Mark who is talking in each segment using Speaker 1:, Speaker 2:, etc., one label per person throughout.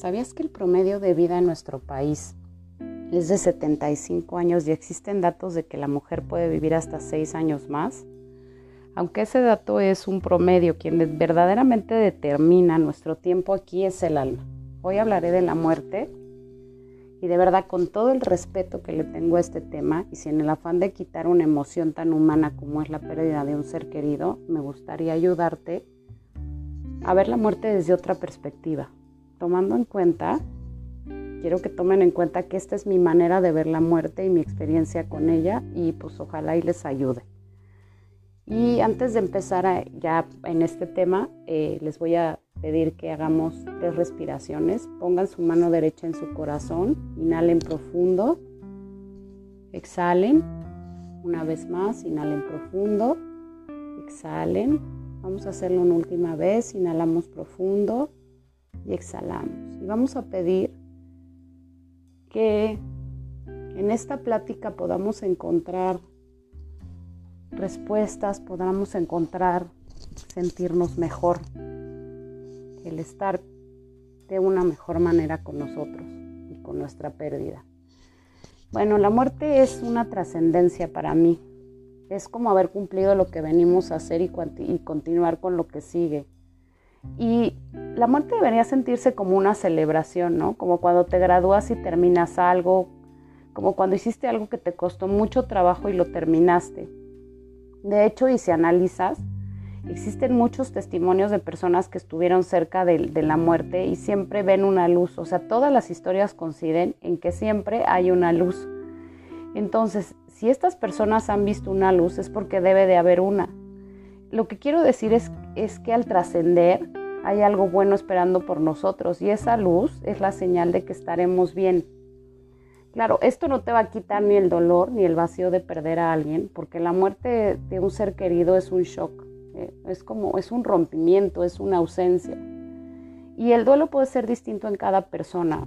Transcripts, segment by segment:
Speaker 1: ¿Sabías que el promedio de vida en nuestro país es de 75 años y existen datos de que la mujer puede vivir hasta 6 años más? Aunque ese dato es un promedio, quien verdaderamente determina nuestro tiempo aquí es el alma. Hoy hablaré de la muerte y de verdad con todo el respeto que le tengo a este tema y sin el afán de quitar una emoción tan humana como es la pérdida de un ser querido, me gustaría ayudarte a ver la muerte desde otra perspectiva, tomando en cuenta, quiero que tomen en cuenta que esta es mi manera de ver la muerte y mi experiencia con ella y pues ojalá y les ayude. Y antes de empezar ya en este tema, eh, les voy a pedir que hagamos tres respiraciones. Pongan su mano derecha en su corazón, inhalen profundo, exhalen, una vez más, inhalen profundo, exhalen. Vamos a hacerlo una última vez, inhalamos profundo, y exhalamos. Y vamos a pedir que en esta plática podamos encontrar respuestas, podamos encontrar sentirnos mejor, el estar de una mejor manera con nosotros y con nuestra pérdida. Bueno, la muerte es una trascendencia para mí. Es como haber cumplido lo que venimos a hacer y, continuar con lo que sigue. Y la muerte debería sentirse como una celebración, ¿no? Como cuando te gradúas y terminas algo, como cuando hiciste algo que te costó mucho trabajo y lo terminaste. De hecho, y si analizas, existen muchos testimonios de personas que estuvieron cerca de, de, la muerte y siempre ven una luz. O sea, todas las historias coinciden en que siempre hay una luz. Entonces, si estas personas han visto una luz es porque debe de haber una lo que quiero decir es, es que al trascender hay algo bueno esperando por nosotros y esa luz es la señal de que estaremos bien. Claro, esto no te va a quitar ni el dolor ni el vacío de perder a alguien, porque la muerte de un ser querido es un shock, eh, es como es un rompimiento, es una ausencia. Y el duelo puede ser distinto en cada persona.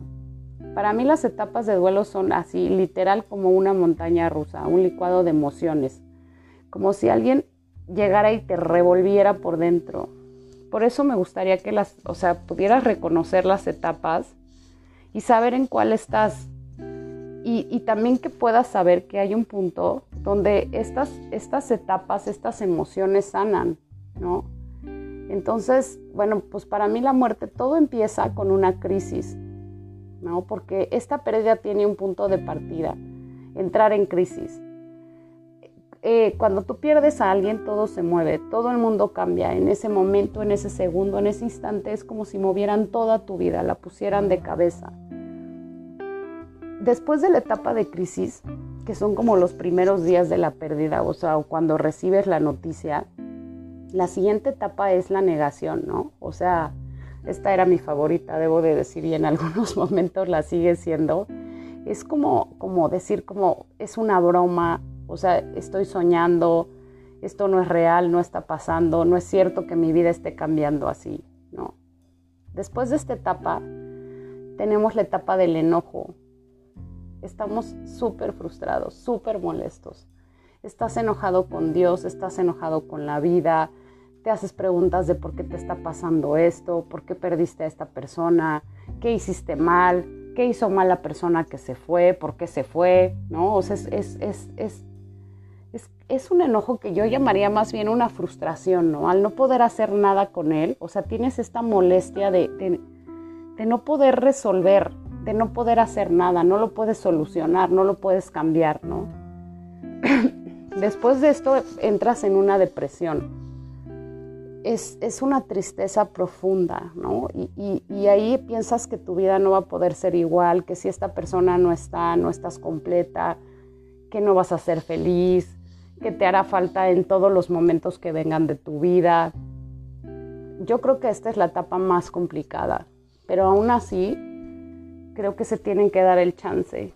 Speaker 1: Para mí las etapas de duelo son así, literal como una montaña rusa, un licuado de emociones. Como si alguien llegara y te revolviera por dentro. Por eso me gustaría que las, o sea, pudieras reconocer las etapas y saber en cuál estás. Y, también que puedas saber que hay un punto donde estas, estas etapas, estas emociones sanan, ¿no? Entonces, bueno, pues para mí la muerte todo empieza con una crisis, ¿no? Porque esta pérdida tiene un punto de partida, entrar en crisis. Eh, cuando tú pierdes a alguien, todo se mueve, todo el mundo cambia. En ese momento, en ese segundo, en ese instante, es como si movieran toda tu vida, la pusieran de cabeza. Después de la etapa de crisis, que son como los primeros días de la pérdida, o sea, cuando recibes la noticia, la siguiente etapa es la negación, ¿no? O sea, esta era mi favorita, debo de decir, y en algunos momentos la sigue siendo. Es como, como decir, como es una broma, o sea, estoy soñando, esto no es real, no está pasando, no es cierto que mi vida esté cambiando así, ¿no? Después de esta etapa, tenemos la etapa del enojo. Estamos súper frustrados, súper molestos. Estás enojado con Dios, estás enojado con la vida, te haces preguntas de por qué te está pasando esto, por qué perdiste a esta persona, qué hiciste mal, qué hizo mal la persona que se fue, por qué se fue, ¿no? O sea, es, es, es es, un enojo que yo llamaría más bien una frustración, ¿no? Al no poder hacer nada con él, o sea, tienes esta molestia de, de, no poder resolver, de no poder hacer nada, no lo puedes solucionar, no lo puedes cambiar, ¿no? Después de esto entras en una depresión. Es, es una tristeza profunda, ¿no? Y, y, ahí piensas que tu vida no va a poder ser igual, que si esta persona no está, no estás completa, que no vas a ser feliz, que te hará falta en todos los momentos que vengan de tu vida. Yo creo que esta es la etapa más complicada, pero aún así creo que se tienen que dar el chance.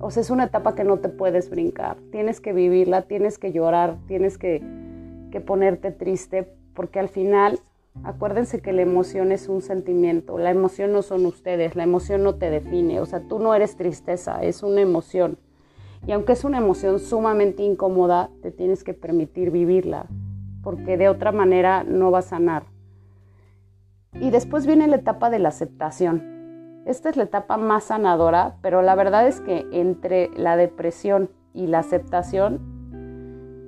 Speaker 1: O sea, es una etapa que no te puedes brincar. Tienes que vivirla, tienes que llorar, tienes que, que ponerte triste, porque al final, acuérdense que la emoción es un sentimiento. La emoción no son ustedes, la emoción no te define. O sea, tú no eres tristeza, es una emoción. Y aunque es una emoción sumamente incómoda, te tienes que permitir vivirla, porque de otra manera no va a sanar. Y después viene la etapa de la aceptación. esta es la etapa más sanadora, pero la verdad es que entre la depresión y la aceptación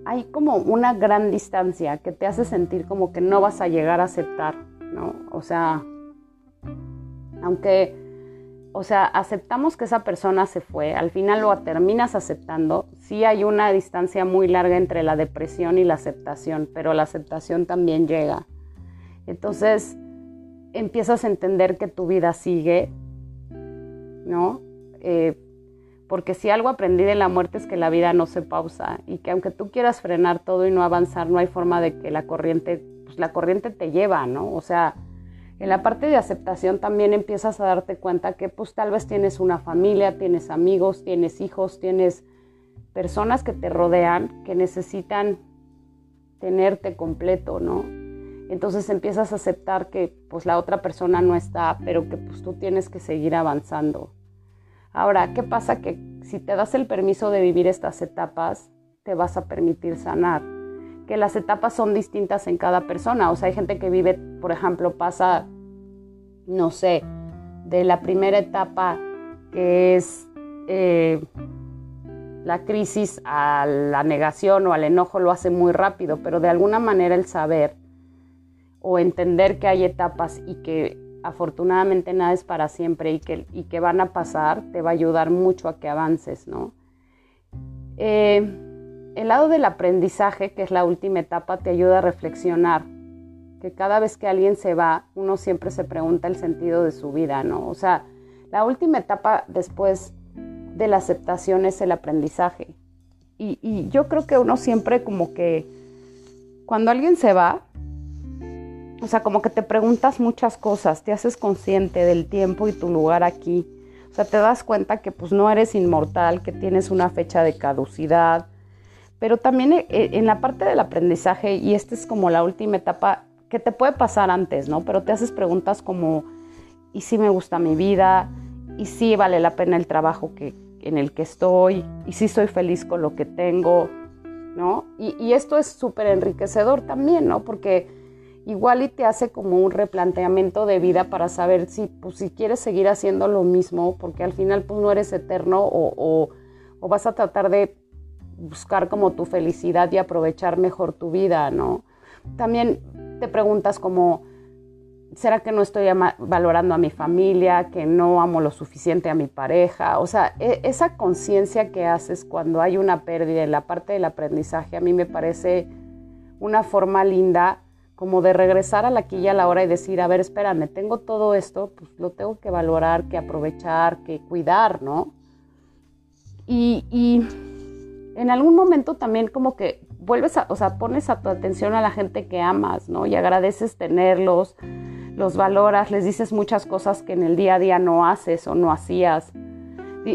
Speaker 1: hay como una gran distancia que te hace sentir como que no vas a llegar a aceptar, ¿no? O sea, aunque, o sea, aceptamos que esa persona se fue, al final lo terminas aceptando, sí hay una distancia muy larga entre la depresión y la aceptación, pero la aceptación también llega. Entonces, empiezas a entender que tu vida sigue, ¿no? Eh, porque si algo aprendí de la muerte es que la vida no se pausa y que aunque tú quieras frenar todo y no avanzar, no hay forma de que la corriente, pues la corriente te lleva, ¿no? O sea, en la parte de aceptación también empiezas a darte cuenta que pues tal vez tienes una familia, tienes amigos, tienes hijos, tienes personas que te rodean que necesitan tenerte completo, ¿no? Entonces empiezas a aceptar que pues la otra persona no está, pero que pues tú tienes que seguir avanzando. Ahora, ¿qué pasa? Que si te das el permiso de vivir estas etapas, te vas a permitir sanar. Que las etapas son distintas en cada persona. O sea, hay gente que vive, por ejemplo, pasa, no sé, de la primera etapa que es eh, la crisis a la negación o al enojo lo hace muy rápido, pero de alguna manera el saber o entender que hay etapas y que afortunadamente nada es para siempre y que, y que van a pasar, te va a ayudar mucho a que avances, ¿no? Eh, el lado del aprendizaje, que es la última etapa, te ayuda a reflexionar, que cada vez que alguien se va, uno siempre se pregunta el sentido de su vida, ¿no? O sea, la última etapa después de la aceptación es el aprendizaje. Y, yo creo que uno siempre como que cuando alguien se va, o sea, como que te preguntas muchas cosas, te haces consciente del tiempo y tu lugar aquí. O sea, te das cuenta que pues no eres inmortal, que tienes una fecha de caducidad. Pero también eh, eh, en la parte del aprendizaje, y esta es como la última etapa, que te puede pasar antes, ¿no? Pero te haces preguntas como, ¿y si me gusta mi vida? ¿Y si vale la pena el trabajo que, en el que estoy? ¿Y si soy feliz con lo que tengo? ¿No? Y, esto es súper enriquecedor también, ¿no? Porque igual y te hace como un replanteamiento de vida para saber si, pues, si quieres seguir haciendo lo mismo, porque al final pues no eres eterno o, o, vas a tratar de buscar como tu felicidad y aprovechar mejor tu vida, ¿no? También te preguntas como, ¿será que no estoy valorando a mi familia, que no amo lo suficiente a mi pareja? O sea, e, esa conciencia que haces cuando hay una pérdida en la parte del aprendizaje a mí me parece una forma linda como de regresar a la aquí y a la hora y decir, a ver, espérame, tengo todo esto, pues lo tengo que valorar, que aprovechar, que cuidar, ¿no? Y, y en algún momento también como que vuelves a, o sea, pones a tu atención a la gente que amas, ¿no? Y agradeces tenerlos, los valoras, les dices muchas cosas que en el día a día no haces o no hacías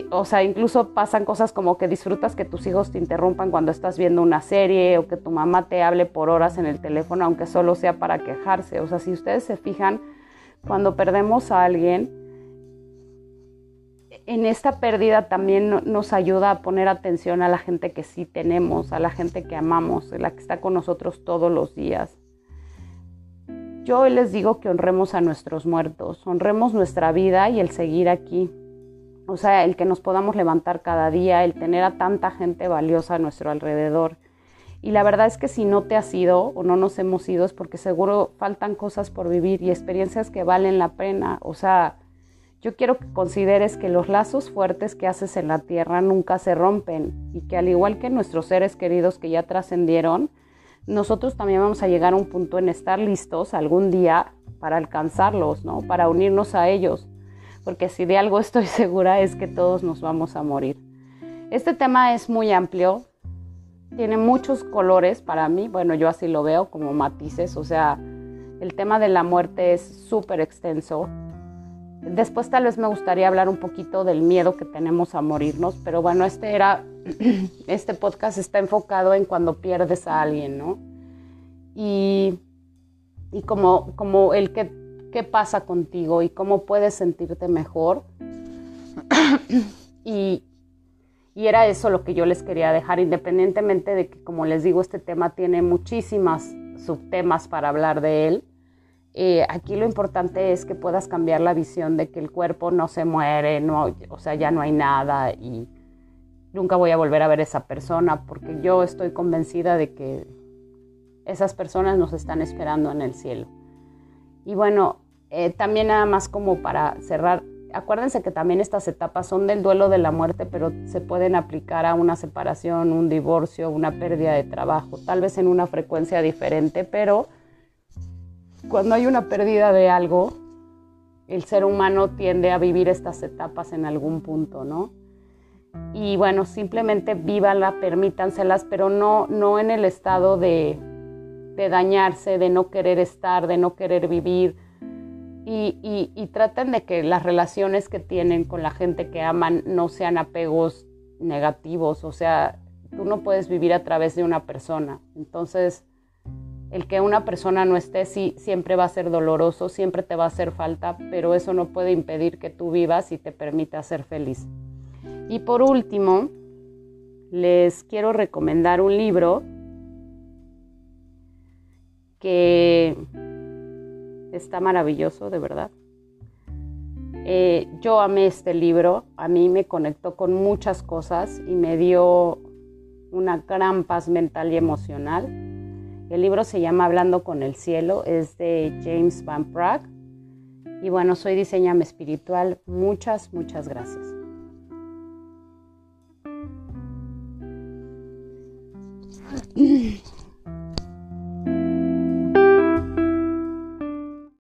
Speaker 1: o sea, incluso pasan cosas como que disfrutas que tus hijos te interrumpan cuando estás viendo una serie o que tu mamá te hable por horas en el teléfono, aunque solo sea para quejarse. O sea, si ustedes se fijan, cuando perdemos a alguien, en esta pérdida también nos ayuda a poner atención a la gente que sí tenemos, a la gente que amamos, la que está con nosotros todos los días. Yo les digo que honremos a nuestros muertos, honremos nuestra vida y el seguir aquí. O sea, el que nos podamos levantar cada día, el tener a tanta gente valiosa a nuestro alrededor. Y la verdad es que si no te has ido o no nos hemos ido es porque seguro faltan cosas por vivir y experiencias que valen la pena. O sea, yo quiero que consideres que los lazos fuertes que haces en la tierra nunca se rompen y que al igual que nuestros seres queridos que ya trascendieron, nosotros también vamos a llegar a un punto en estar listos algún día para alcanzarlos, ¿no? Para unirnos a ellos porque si de algo estoy segura es que todos nos vamos a morir. Este tema es muy amplio, tiene muchos colores para mí, bueno, yo así lo veo como matices, o sea, el tema de la muerte es súper extenso. Después tal vez me gustaría hablar un poquito del miedo que tenemos a morirnos, pero bueno, este era, este podcast está enfocado en cuando pierdes a alguien, ¿no? Y, y como, como el que qué pasa contigo y cómo puedes sentirte mejor. y, era eso lo que yo les quería dejar, independientemente de que, como les digo, este tema tiene muchísimas subtemas para hablar de él. Eh, aquí lo importante es que puedas cambiar la visión de que el cuerpo no se muere, no, o sea, ya no hay nada y nunca voy a volver a ver a esa persona porque yo estoy convencida de que esas personas nos están esperando en el cielo. Y bueno, eh, también nada más como para cerrar, acuérdense que también estas etapas son del duelo de la muerte, pero se pueden aplicar a una separación, un divorcio, una pérdida de trabajo, tal vez en una frecuencia diferente, pero cuando hay una pérdida de algo, el ser humano tiende a vivir estas etapas en algún punto, ¿no? Y bueno, simplemente vívanla, permítanselas, pero no, no en el estado de, de dañarse, de no querer estar, de no querer vivir. Y, y, traten de que las relaciones que tienen con la gente que aman no sean apegos negativos. O sea, tú no puedes vivir a través de una persona. Entonces, el que una persona no esté sí, siempre va a ser doloroso, siempre te va a hacer falta, pero eso no puede impedir que tú vivas y te permita ser feliz. Y por último, les quiero recomendar un libro que está maravilloso, de verdad. Eh, yo amé este libro, a mí me conectó con muchas cosas y me dio una gran paz mental y emocional. El libro se llama Hablando con el cielo, es de James Van Prague. Y bueno, soy diseñame espiritual. Muchas, muchas gracias.